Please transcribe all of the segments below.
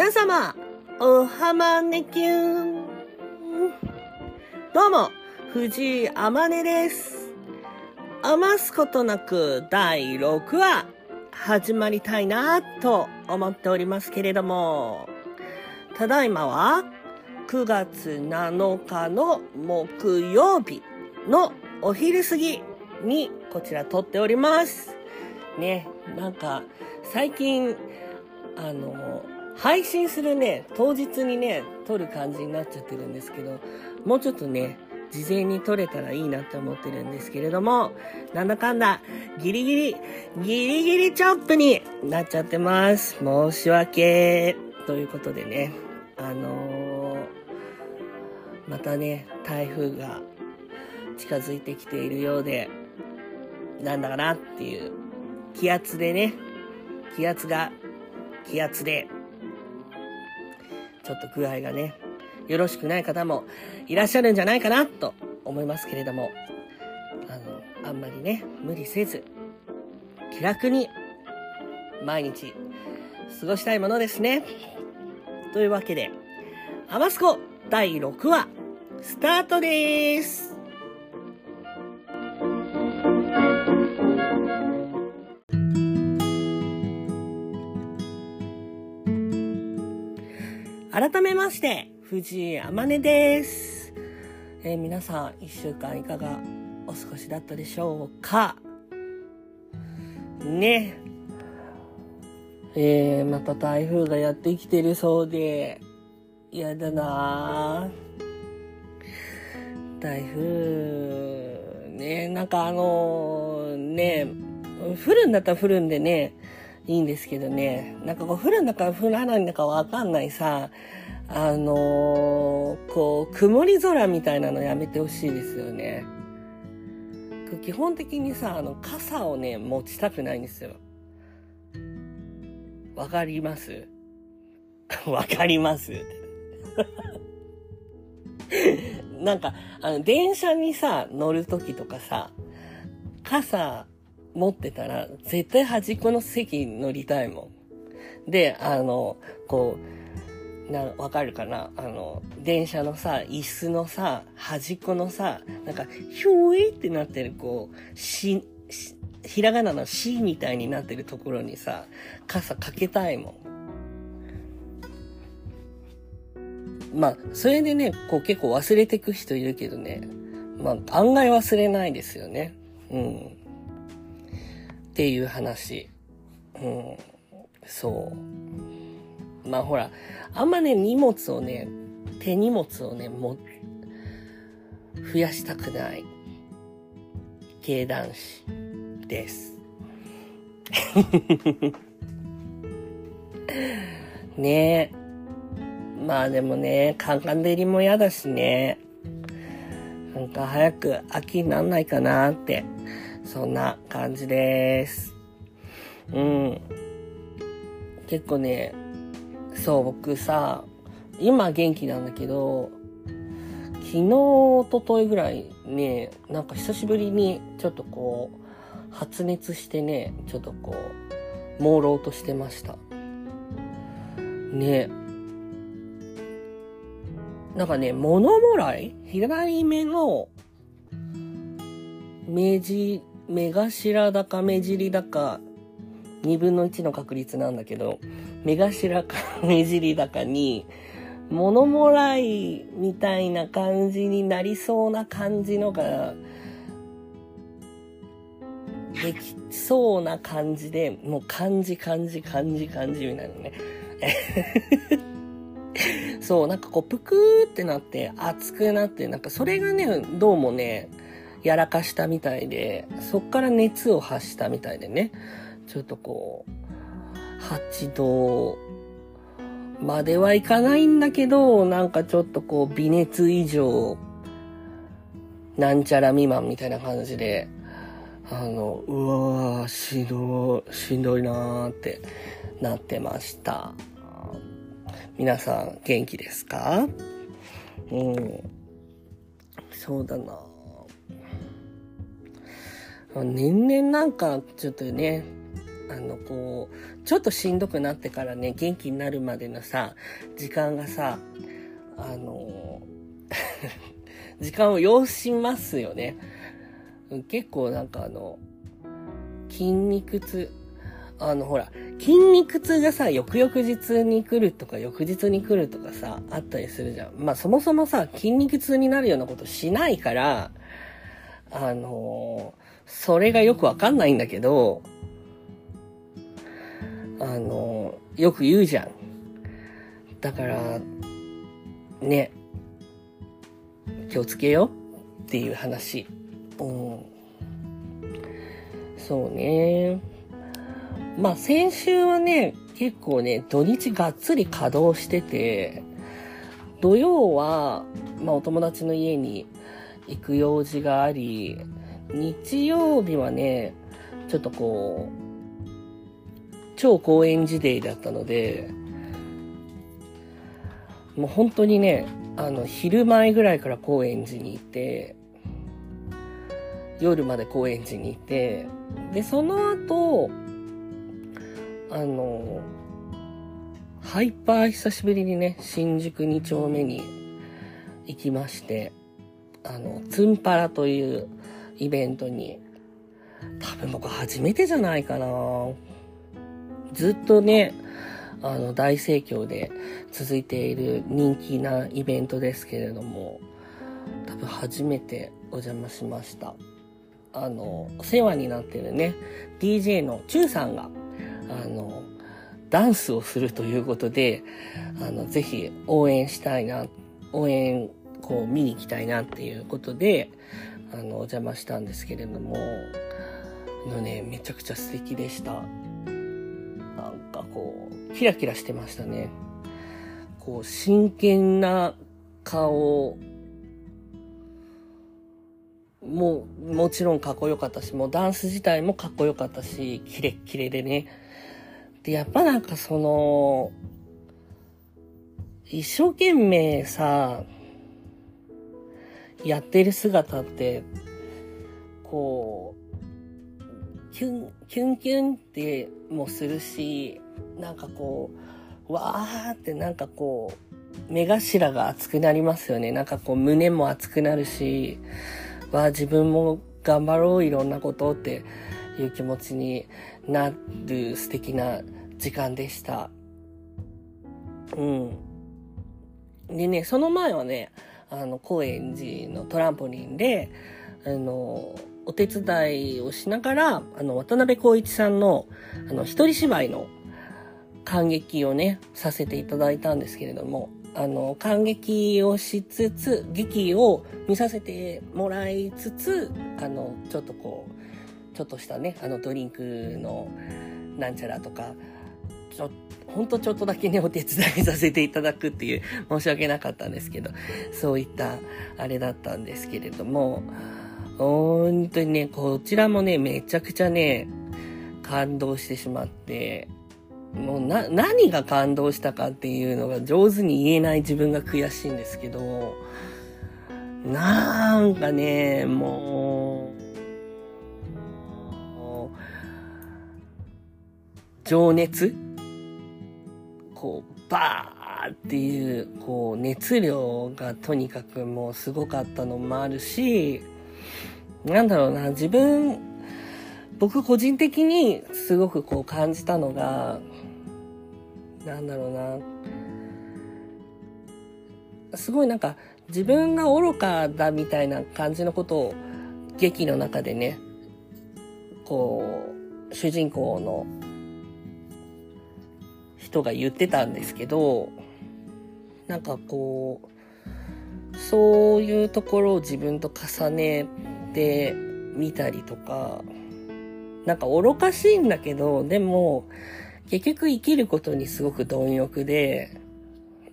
皆様、おはまねきゅん。どうも、藤井あまねです。余すことなく第6話、始まりたいなと思っておりますけれども、ただいまは9月7日の木曜日のお昼過ぎにこちら撮っております。ね、なんか最近、あの、配信するね、当日にね、撮る感じになっちゃってるんですけど、もうちょっとね、事前に撮れたらいいなって思ってるんですけれども、なんだかんだ、ギリギリ、ギリギリチョップになっちゃってます。申し訳。ということでね、あのーまたね、台風が近づいてきているようで、なんだかなっていう、気圧でね、気圧が、気圧で、ちょっと具合がね、よろしくない方もいらっしゃるんじゃないかなと思いますけれども、あの、あんまりね、無理せず、気楽に毎日過ごしたいものですね。というわけで、アマスコ第6話、スタートです。改めまして、藤井あまねです。えー皆さん、一週間いかがお過ごしだったでしょうか？ね。えー、また台風がやってきてるそうで、嫌だな台風、ね、なんかあのね、降るんだったら降るんでね、いいんですけどね、なんかこう降るんだか降らないんだかわかんないさ、あのーこう、曇り空みたいなのやめてほしいですよね。基本的にさ、あの、傘をね、持ちたくないんですよ。わかります？わかります？なんか、あの、電車にさ、乗るときとかさ、傘持ってたら、絶対端っこの席に乗りたいもん。で、あの、こう、な、わかるかな？あの、電車のさ、椅子のさ、端っこのさ、なんか、ひょいってなってる、こう、ひらがなのしみたいになってるところにさ、傘かけたいもん。まあ、それでね、こう結構忘れてく人いるけどね、まあ、案外忘れないですよね。うん。っていう話。うん。そう。まあほら、あんまね、荷物をね、手荷物をね、も、増やしたくない。系男子です。ねえ。まあでもね、カンカン照りも嫌だしね。なんか早く秋になんないかなって、そんな感じです。うん。結構ね、そう、僕さ、今元気なんだけど、昨日、一昨日ぐらいね、なんか久しぶりにちょっとこう、発熱してね、ちょっとこう、朦朧としてました。ねなんかね、物もらい？左目の、目じ、目頭だか目尻だか、2分の1の確率なんだけど、目頭か目尻だかに、物もらいみたいな感じになりそうな感じのが、できそうな感じで、もう感じ感じ感じ感じみたいなね。そう、なんかこう、ぷくーってなって、熱くなって、なんかそれがね、どうもね、やらかしたみたいで、そっから熱を発したみたいでね、ちょっとこう、8度まではいかないんだけど、なんかちょっとこう、微熱以上、なんちゃら未満みたいな感じで、あの、うわー、しんどい、しんどいなーってなってました。皆さん元気ですか？うん。そうだな年々なんかちょっとね、あの、こう、ちょっとしんどくなってからね、元気になるまでのさ、時間がさ、あの、時間を要しますよね。結構なんかあの、筋肉痛、あのほら、筋肉痛がさ、翌々日に来るとか、翌日に来るとかさ、あったりするじゃん。まあそもそもさ、筋肉痛になるようなことしないから、あのそれがよくわかんないんだけど、あのよく言うじゃん。だから、ね、気をつけよっていう話。うん。そうね。まあ先週はね、結構ね、土日がっつり稼働してて、土曜は、まあお友達の家に行く用事があり、日曜日はね、ちょっとこう、超高円寺デイだったので、もう本当にね、あの、昼前ぐらいから高円寺にいて、夜まで高円寺にいて、で、その後、あの、ハイパー久しぶりにね、新宿2丁目に行きまして、あの、ツンパラというイベントに、多分僕初めてじゃないかな。ずっとね、あの、大盛況で続いている人気なイベントですけれども、多分初めてお邪魔しました。あの、お世話になってるね、DJ のチューさんが、あの、ダンスをするということで、あの、ぜひ応援したいな、応援、こう見に行きたいなっていうことで、あの、お邪魔したんですけれども、のね、めちゃくちゃ素敵でした。キラキラしてましたね。こう、真剣な顔、もう、もちろんかっこよかったし、もうダンス自体もかっこよかったし、キレッキレでね。で、やっぱなんかその、一生懸命さ、やってる姿って、こう、キュン、キュンキュンってもするし、なんかこう、わーってなんかこう、目頭が熱くなりますよね。なんかこう胸も熱くなるし、わー自分も頑張ろういろんなことっていう気持ちになる素敵な時間でした。うん。でね、その前はね、あの、高円寺のトランポリンで、あの、お手伝いをしながら、あの、渡辺光一さんの、あの、一人芝居の感激をね、させていただいたんですけれども、あの、感激をしつつ、劇を見させてもらいつつ、あの、ちょっとこう、ちょっとしたね、あの、ドリンクのなんちゃらとか、ちょ、ほんとちょっとだけね、お手伝いさせていただくっていう、申し訳なかったんですけど、そういった、あれだったんですけれども、本当にね、こちらもね、めちゃくちゃね、感動してしまって、もうな、何が感動したかっていうのが上手に言えない自分が悔しいんですけど、なんかね、もう、情熱こう、バーっていう、こう、熱量がとにかくもうすごかったのもあるし、なんだろうな、自分、僕個人的にすごくこう感じたのが、なんだろうな、すごいなんか自分が愚かだみたいな感じのことを劇の中でね、こう、主人公の人が言ってたんですけど、なんかこう、そういうところを自分と重ねてみたりとか、なんか愚かしいんだけど、でも、結局生きることにすごく貪欲で、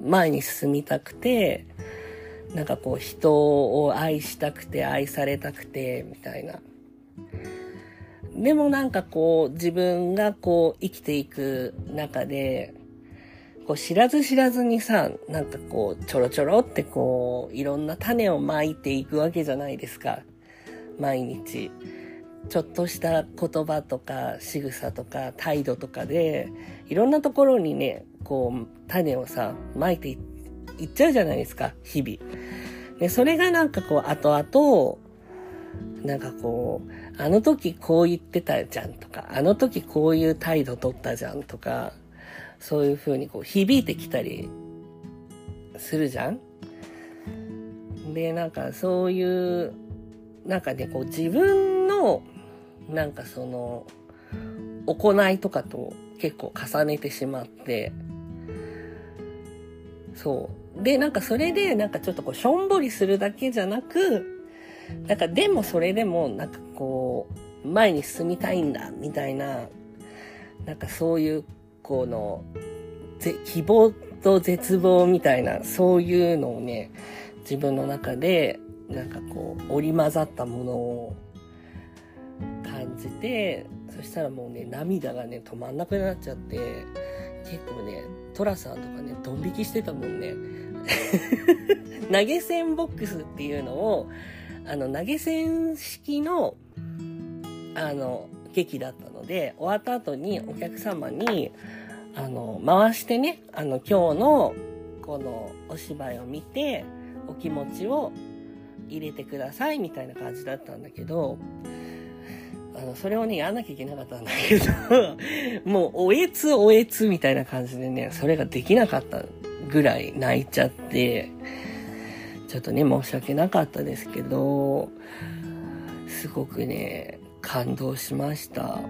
前に進みたくて、なんかこう人を愛したくて愛されたくて、みたいな。でもなんかこう自分がこう生きていく中で、こう知らず知らずにさ、なんかこうちょろちょろってこういろんな種をまいていくわけじゃないですか。毎日。ちょっとした言葉とか仕草とか態度とかで、いろんなところにね、こう、種をさ、撒いていっちゃうじゃないですか、日々。で、それがなんかこう、後々、なんかこう、あの時こう言ってたじゃんとか、あの時こういう態度取ったじゃんとか、そういう風にこう響いてきたりするじゃんで、なんかそういう、なんかね、こう自分の、なんかその、行いとかと結構重ねてしまって、そう。で、なんかそれで、なんかちょっとこう、しょんぼりするだけじゃなく、なんかでもそれでも、なんかこう、前に進みたいんだ、みたいな、なんかそういう、この、希望と絶望みたいな、そういうのをね、自分の中で、なんかこう、織り交ざったものを感じて、そしたらもうね、涙がね、止まんなくなっちゃって、結構ね、トラさんとかね、ドン引きしてたもんね。投げ銭ボックスっていうのを、あの、投げ銭式の、あの、劇だったので、終わった後にお客様に、あの、回してね、あの、今日の、このお芝居を見て、お気持ちを入れてくださいみたいな感じだったんだけど、あの、それをね、やんなきゃいけなかったんだけど、もう、おえつおえつみたいな感じでね、それができなかったぐらい泣いちゃって、ちょっとね、申し訳なかったですけど、すごくね、感動しました。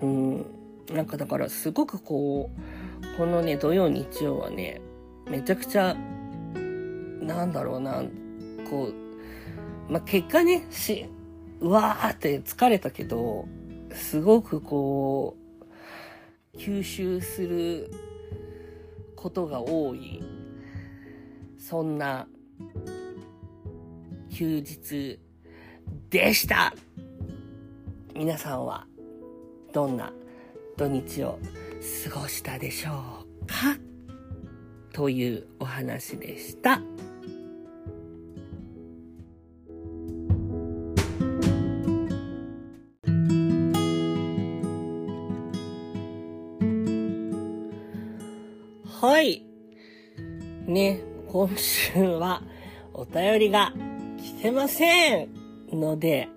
うん。なんかだからすごくこう、このね、土曜日曜はね、めちゃくちゃ、なんだろうな、こう、まあ、結果ね、し、うわーって疲れたけど、すごくこう、吸収することが多い、そんな休日でした皆さんはどんな土日を過ごしたでしょうか？というお話でした。はい。ね、今週はお便りが来てませんので、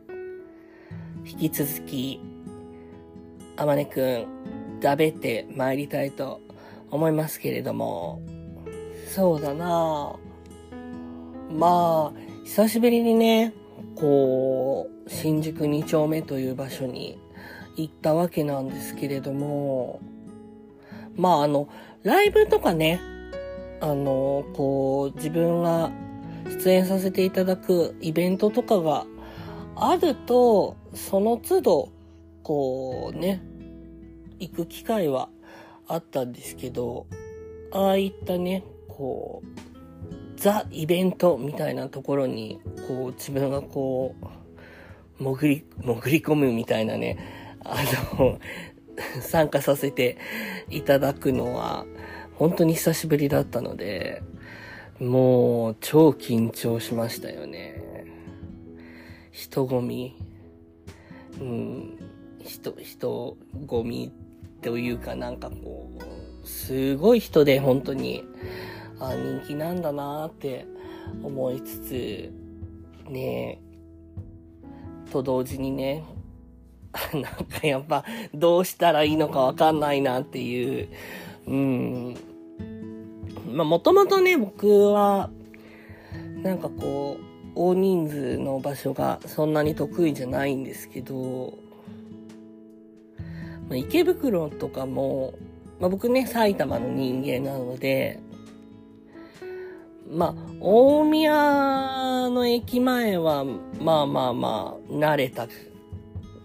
引き続き、あまねくん、だべって参りたいと思いますけれども、そうだな。まあ、久しぶりにね、こう、新宿2丁目という場所に行ったわけなんですけれども、まああの、ライブとかね、あの、こう、自分が出演させていただくイベントとかがあると、その都度、こうね、行く機会はあったんですけど、ああいったね、こう、ザ・イベントみたいなところに、こう、自分がこう、潜り、潜り込むみたいなね、あの、参加させていただくのは、本当に久しぶりだったので、もう超緊張しましたよね。人混み。うん、人、人混みというかなんかこう、すごい人で本当に、あ、人気なんだなって思いつつ、ねと同時にね、なんかやっぱどうしたらいいのかわかんないなっていう、うん。まあもともとね、僕は、なんかこう、大人数の場所がそんなに得意じゃないんですけど、まあ、池袋とかも、まあ、僕ね、埼玉の人間なので、まあ、大宮の駅前は、まあまあまあ、慣れた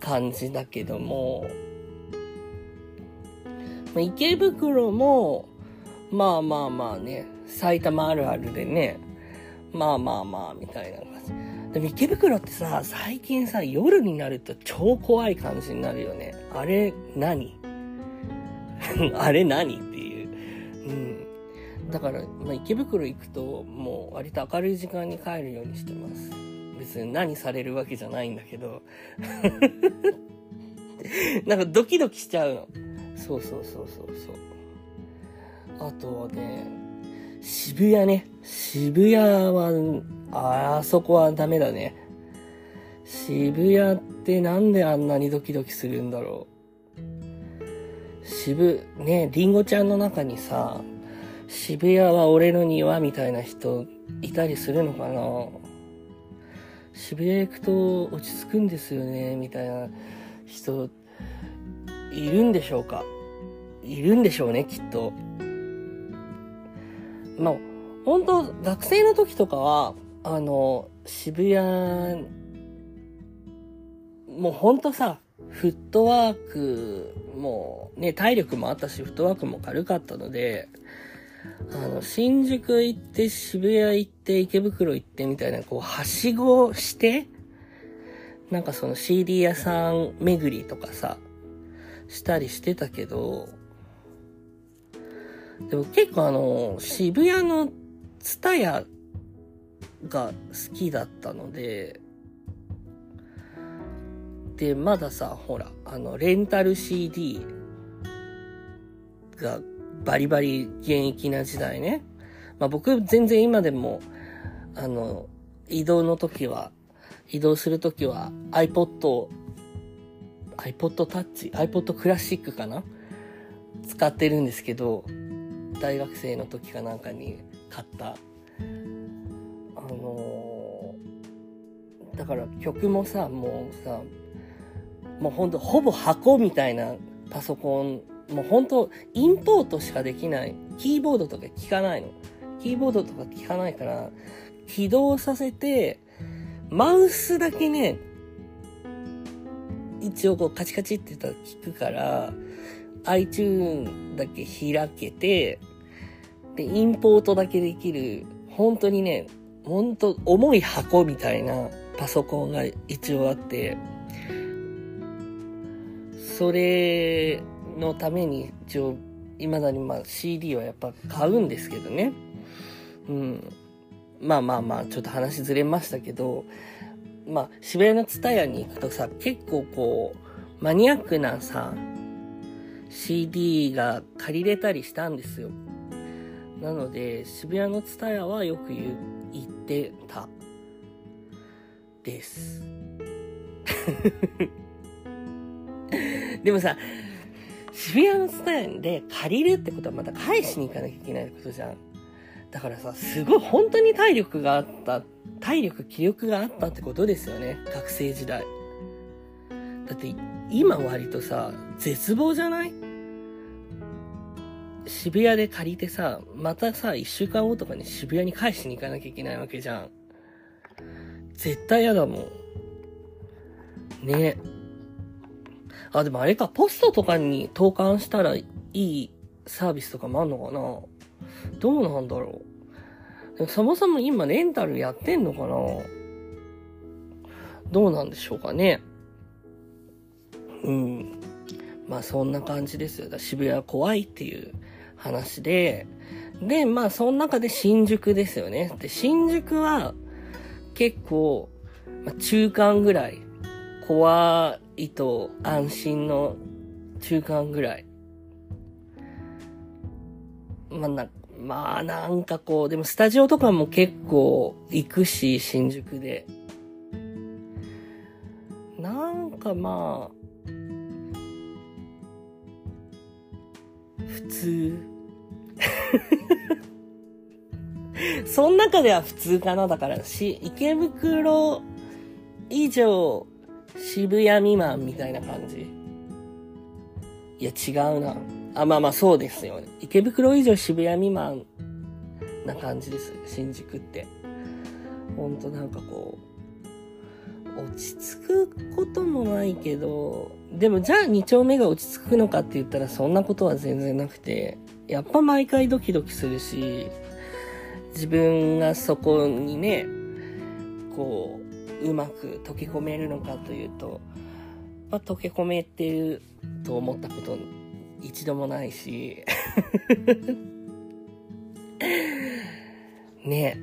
感じだけども、まあ、池袋も、まあまあまあね、埼玉あるあるでね、まあまあまあ、みたいな感じ。でも池袋ってさ、最近さ、夜になると超怖い感じになるよね。あれ何、あれ何っていう。うん。だから、まあ、池袋行くと、もう割と明るい時間に帰るようにしてます。別に何されるわけじゃないんだけど。なんかドキドキしちゃうの。そうそうそうそうそう。あとはね、渋谷ね。渋谷は、あそこはダメだね。渋谷ってなんであんなにドキドキするんだろう。渋、ね、りんごちゃんの中にさ、渋谷は俺の庭みたいな人いたりするのかな渋谷行くと落ち着くんですよね、みたいな人、いるんでしょうかいるんでしょうね、きっと。まあ、本当学生の時とかは、あの、渋谷、もう本当さ、フットワークもね、体力もあったし、フットワークも軽かったので、あの、新宿行って、渋谷行って、池袋行ってみたいな、こう、はしごして、なんかその CD 屋さん巡りとかさ、したりしてたけど、でも結構あの、渋谷のツタヤが好きだったので、で、まださ、ほら、あの、レンタル CD がバリバリ現役な時代ね。まあ僕全然今でも、あの、移動の時は、移動する時は iPod、iPod Touch、iPod クラシックかな？使ってるんですけど、大学生の時かなんかに買った。あのー、だから曲もさ、もうさ、もうほんとほぼ箱みたいなパソコンもう本当インポートしかできない。キーボードとか聞かないの。キーボードとか聞かないから、起動させて、マウスだけね、一応こうカチカチって言ったら聞くから、iTune だけ開けて、で、インポートだけできる、本当にね、本当重い箱みたいなパソコンが一応あって、それのために一応、未だにまあ CD はやっぱ買うんですけどね。うん。まあまあまあ、ちょっと話ずれましたけど、まあ、渋谷のツタヤに行くとさ、結構こう、マニアックなさ、CD が借りれたりしたんですよ。なので、渋谷のツタヤはよく言ってた。です。でもさ、渋谷のスタイルで借りるってことはまた返しに行かなきゃいけないことじゃん。だからさ、すごい本当に体力があった、体力、気力があったってことですよね。学生時代。だって今割とさ、絶望じゃない？渋谷で借りてさ、またさ、一週間後とかに渋谷に返しに行かなきゃいけないわけじゃん。絶対嫌だもん。ね。あ、でもあれか、ポストとかに投函したらいいサービスとかもあんのかな？どうなんだろう。でもそもそも今レンタルやってんのかな？どうなんでしょうかね。うん。まあそんな感じですよ。渋谷怖いっていう話で、で、まあその中で新宿ですよね。で、新宿は結構、まあ、中間ぐらい怖いと安心の中間ぐらい。まあ、な、まあなんかこう、でもスタジオとかも結構行くし、新宿で。なんかまあ、普通。その中では普通かな。だからし、池袋以上渋谷未満みたいな感じ。いや、違うな。あ、まあまあそうですよね。池袋以上渋谷未満な感じです。新宿って。ほんとなんかこう、落ち着くこともないけど、でもじゃあ2丁目が落ち着くのかって言ったらそんなことは全然なくて、やっぱ毎回ドキドキするし、自分がそこにね、こう、うまく溶け込めるのかというと、まあ、溶け込めてると思ったこと一度もないし ね。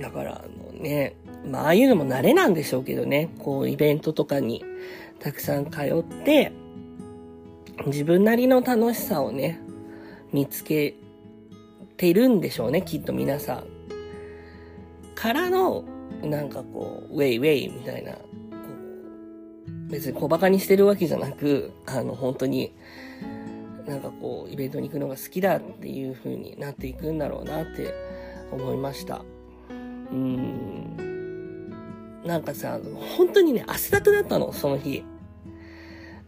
だからあのねまあ、ああいうのも慣れなんでしょうけどね。こう、イベントとかにたくさん通って、自分なりの楽しさをね、見つけてるんでしょうね、きっと皆さん。からの、なんかこう、ウェイウェイみたいな、別に小馬鹿にしてるわけじゃなく、あの、本当に、なんかこう、イベントに行くのが好きだっていう風になっていくんだろうなって思いました。うん。なんかさ、本当にね、汗だくだったの、その日。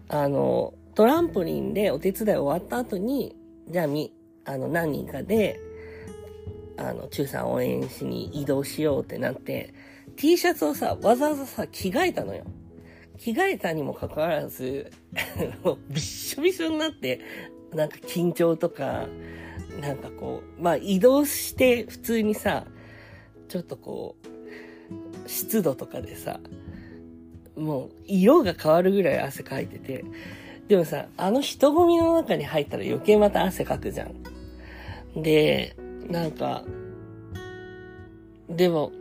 あの、トランポリンでお手伝い終わった後に、じゃあみ、あの、何人かで、あの、中さん応援しに移動しようってなって、T シャツをさ、わざわざさ、着替えたのよ。着替えたにもかかわらず、びっしょびしょになって、なんか緊張とか、なんかこう、まあ移動して普通にさ、ちょっとこう、湿度とかでさ、もう色が変わるぐらい汗かいてて、でもさ、あの人混みの中に入ったら余計また汗かくじゃん。で、なんか、でも、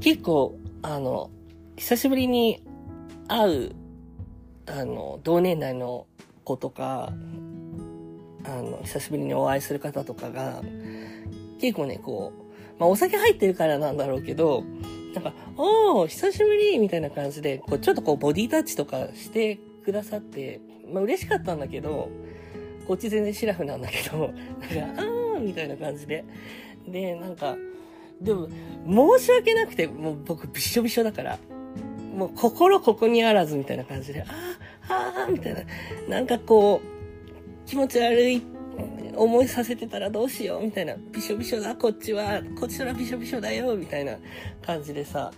結構、あの、久しぶりに会う、あの、同年代の子とか、あの、久しぶりにお会いする方とかが、結構ね、こう、まあお酒入ってるからなんだろうけど、なんか、おー、久しぶりみたいな感じで、こう、ちょっとこう、ボディタッチとかしてくださって、まあ嬉しかったんだけど、こっち全然シラフなんだけど、なんか、あーみたいな感じで。で、なんか、でも、申し訳なくて、もう僕びしょびしょだから、もう心ここにあらずみたいな感じで、あー、あー、みたいな。なんかこう、気持ち悪い思いさせてたらどうしようみたいな。びしょびしょだ、こっちは。こっちはびしょびしょだよみたいな感じでさ、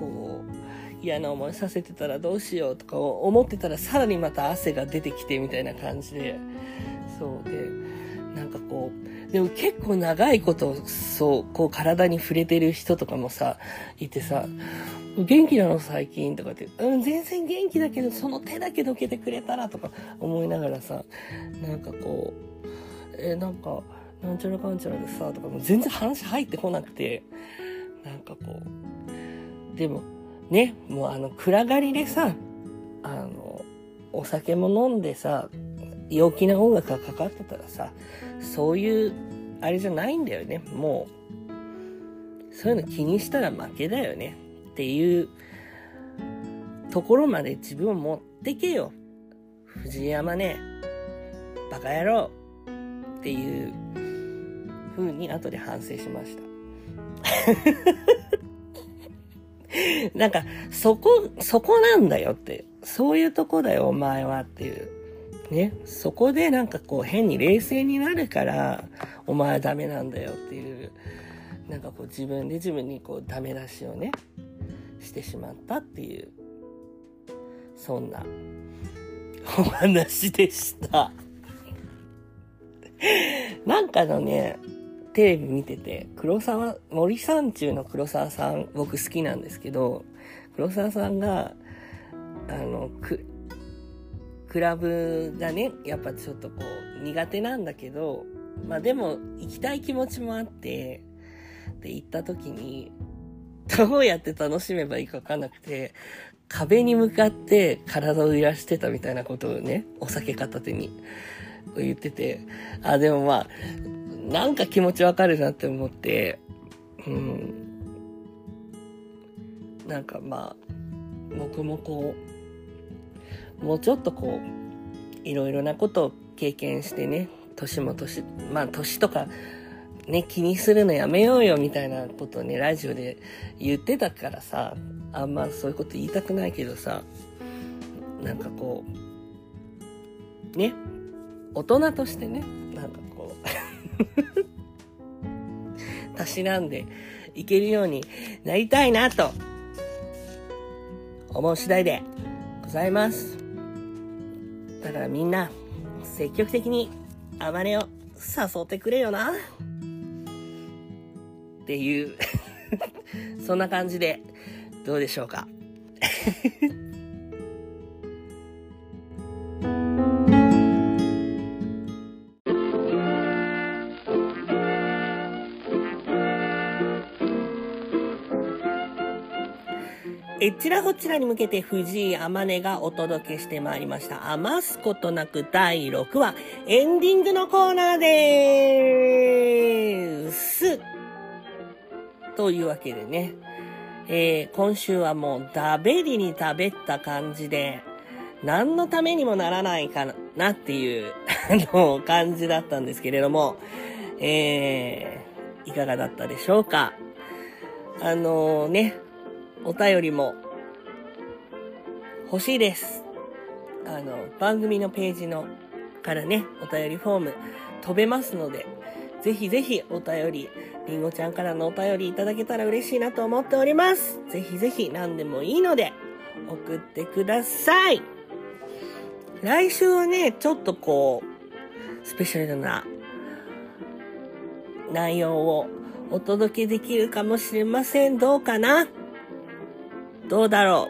こう、嫌な思いさせてたらどうしようとか思ってたらさらにまた汗が出てきてみたいな感じで、そうで、なんかこう、でも結構長いこと、そう、こう体に触れてる人とかもさ、いてさ、元気なの最近とかって、うん、全然元気だけど、その手だけどけてくれたらとか思いながらさ、なんかこう、え、なんか、なんちゃらかんちゃらでさ、とかもう全然話入ってこなくて、なんかこう、でも、ね、もうあの、暗がりでさ、あの、お酒も飲んでさ、陽気な音楽がかかってたらさ、そういう、あれじゃないんだよね。もう、そういうの気にしたら負けだよね。っていうところまで自分を持ってけよ。藤山ね、バカ野郎。っていう風に後で反省しました。なんか、そこ、そこなんだよって。そういうとこだよ、お前はっていう。ね。そこでなんかこう変に冷静になるから、お前はダメなんだよっていう、なんかこう自分で自分にこうダメ出しをね、してしまったっていう、そんなお話でした。なんかのね、テレビ見てて、黒沢、森三中の黒沢さん、僕好きなんですけど、黒沢さんが、あの、く、クラブがね、やっぱちょっとこう、苦手なんだけど、まあでも、行きたい気持ちもあって、で、行った時に、どうやって楽しめばいいかわかんなくて、壁に向かって体を揺らしてたみたいなことをね、お酒片手に。言ってて、あ、でもまあ、なんか気持ちわかるなって思って、うん。なんかまあ、僕もこう、もうちょっとこう、いろいろなことを経験してね、年も年、まあ年とか、ね、気にするのやめようよみたいなことをね、ラジオで言ってたからさ、あんまそういうこと言いたくないけどさ、なんかこう、ね、大人としてね、なんかこう たしなんでいけるようになりたいなと思う次第でございます。だからみんな積極的にあまねを誘ってくれよな。っていう そんな感じでどうでしょうか えちらほちらに向けて藤井あまねがお届けしてまいりました。余すことなく第6話、エンディングのコーナーでーす。というわけでね、えー、今週はもうダベリに食べった感じで、何のためにもならないかなっていう、あの、感じだったんですけれども、えー、いかがだったでしょうかあのーね、お便りも欲しいです。あの、番組のページのからね、お便りフォーム飛べますので、ぜひぜひお便り、りんごちゃんからのお便りいただけたら嬉しいなと思っております。ぜひぜひ何でもいいので送ってください。来週はね、ちょっとこう、スペシャルな内容をお届けできるかもしれません。どうかな？どうだろ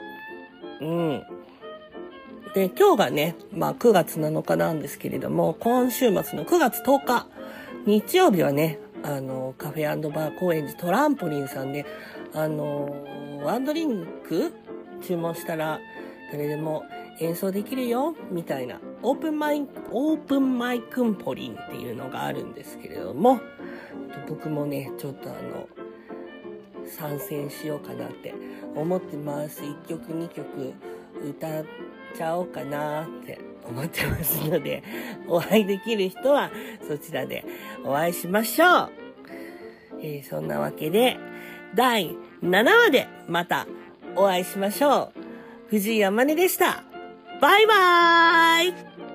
う。うん。で、今日がね、まあ9月7日なんですけれども、今週末の9月10日、日曜日はね、あの、カフェバー高円寺トランポリンさんで、あの、ワンドリンク注文したら、誰でも演奏できるよ、みたいな、オープンマイ、オープンマイクンポリンっていうのがあるんですけれども、僕もね、ちょっとあの、参戦しようかなって思ってます。1曲2曲歌っちゃおうかなって思ってますので、お会いできる人はそちらでお会いしましょう。えー、そんなわけで、第7話でまたお会いしましょう。藤井山根でした。バイバーイ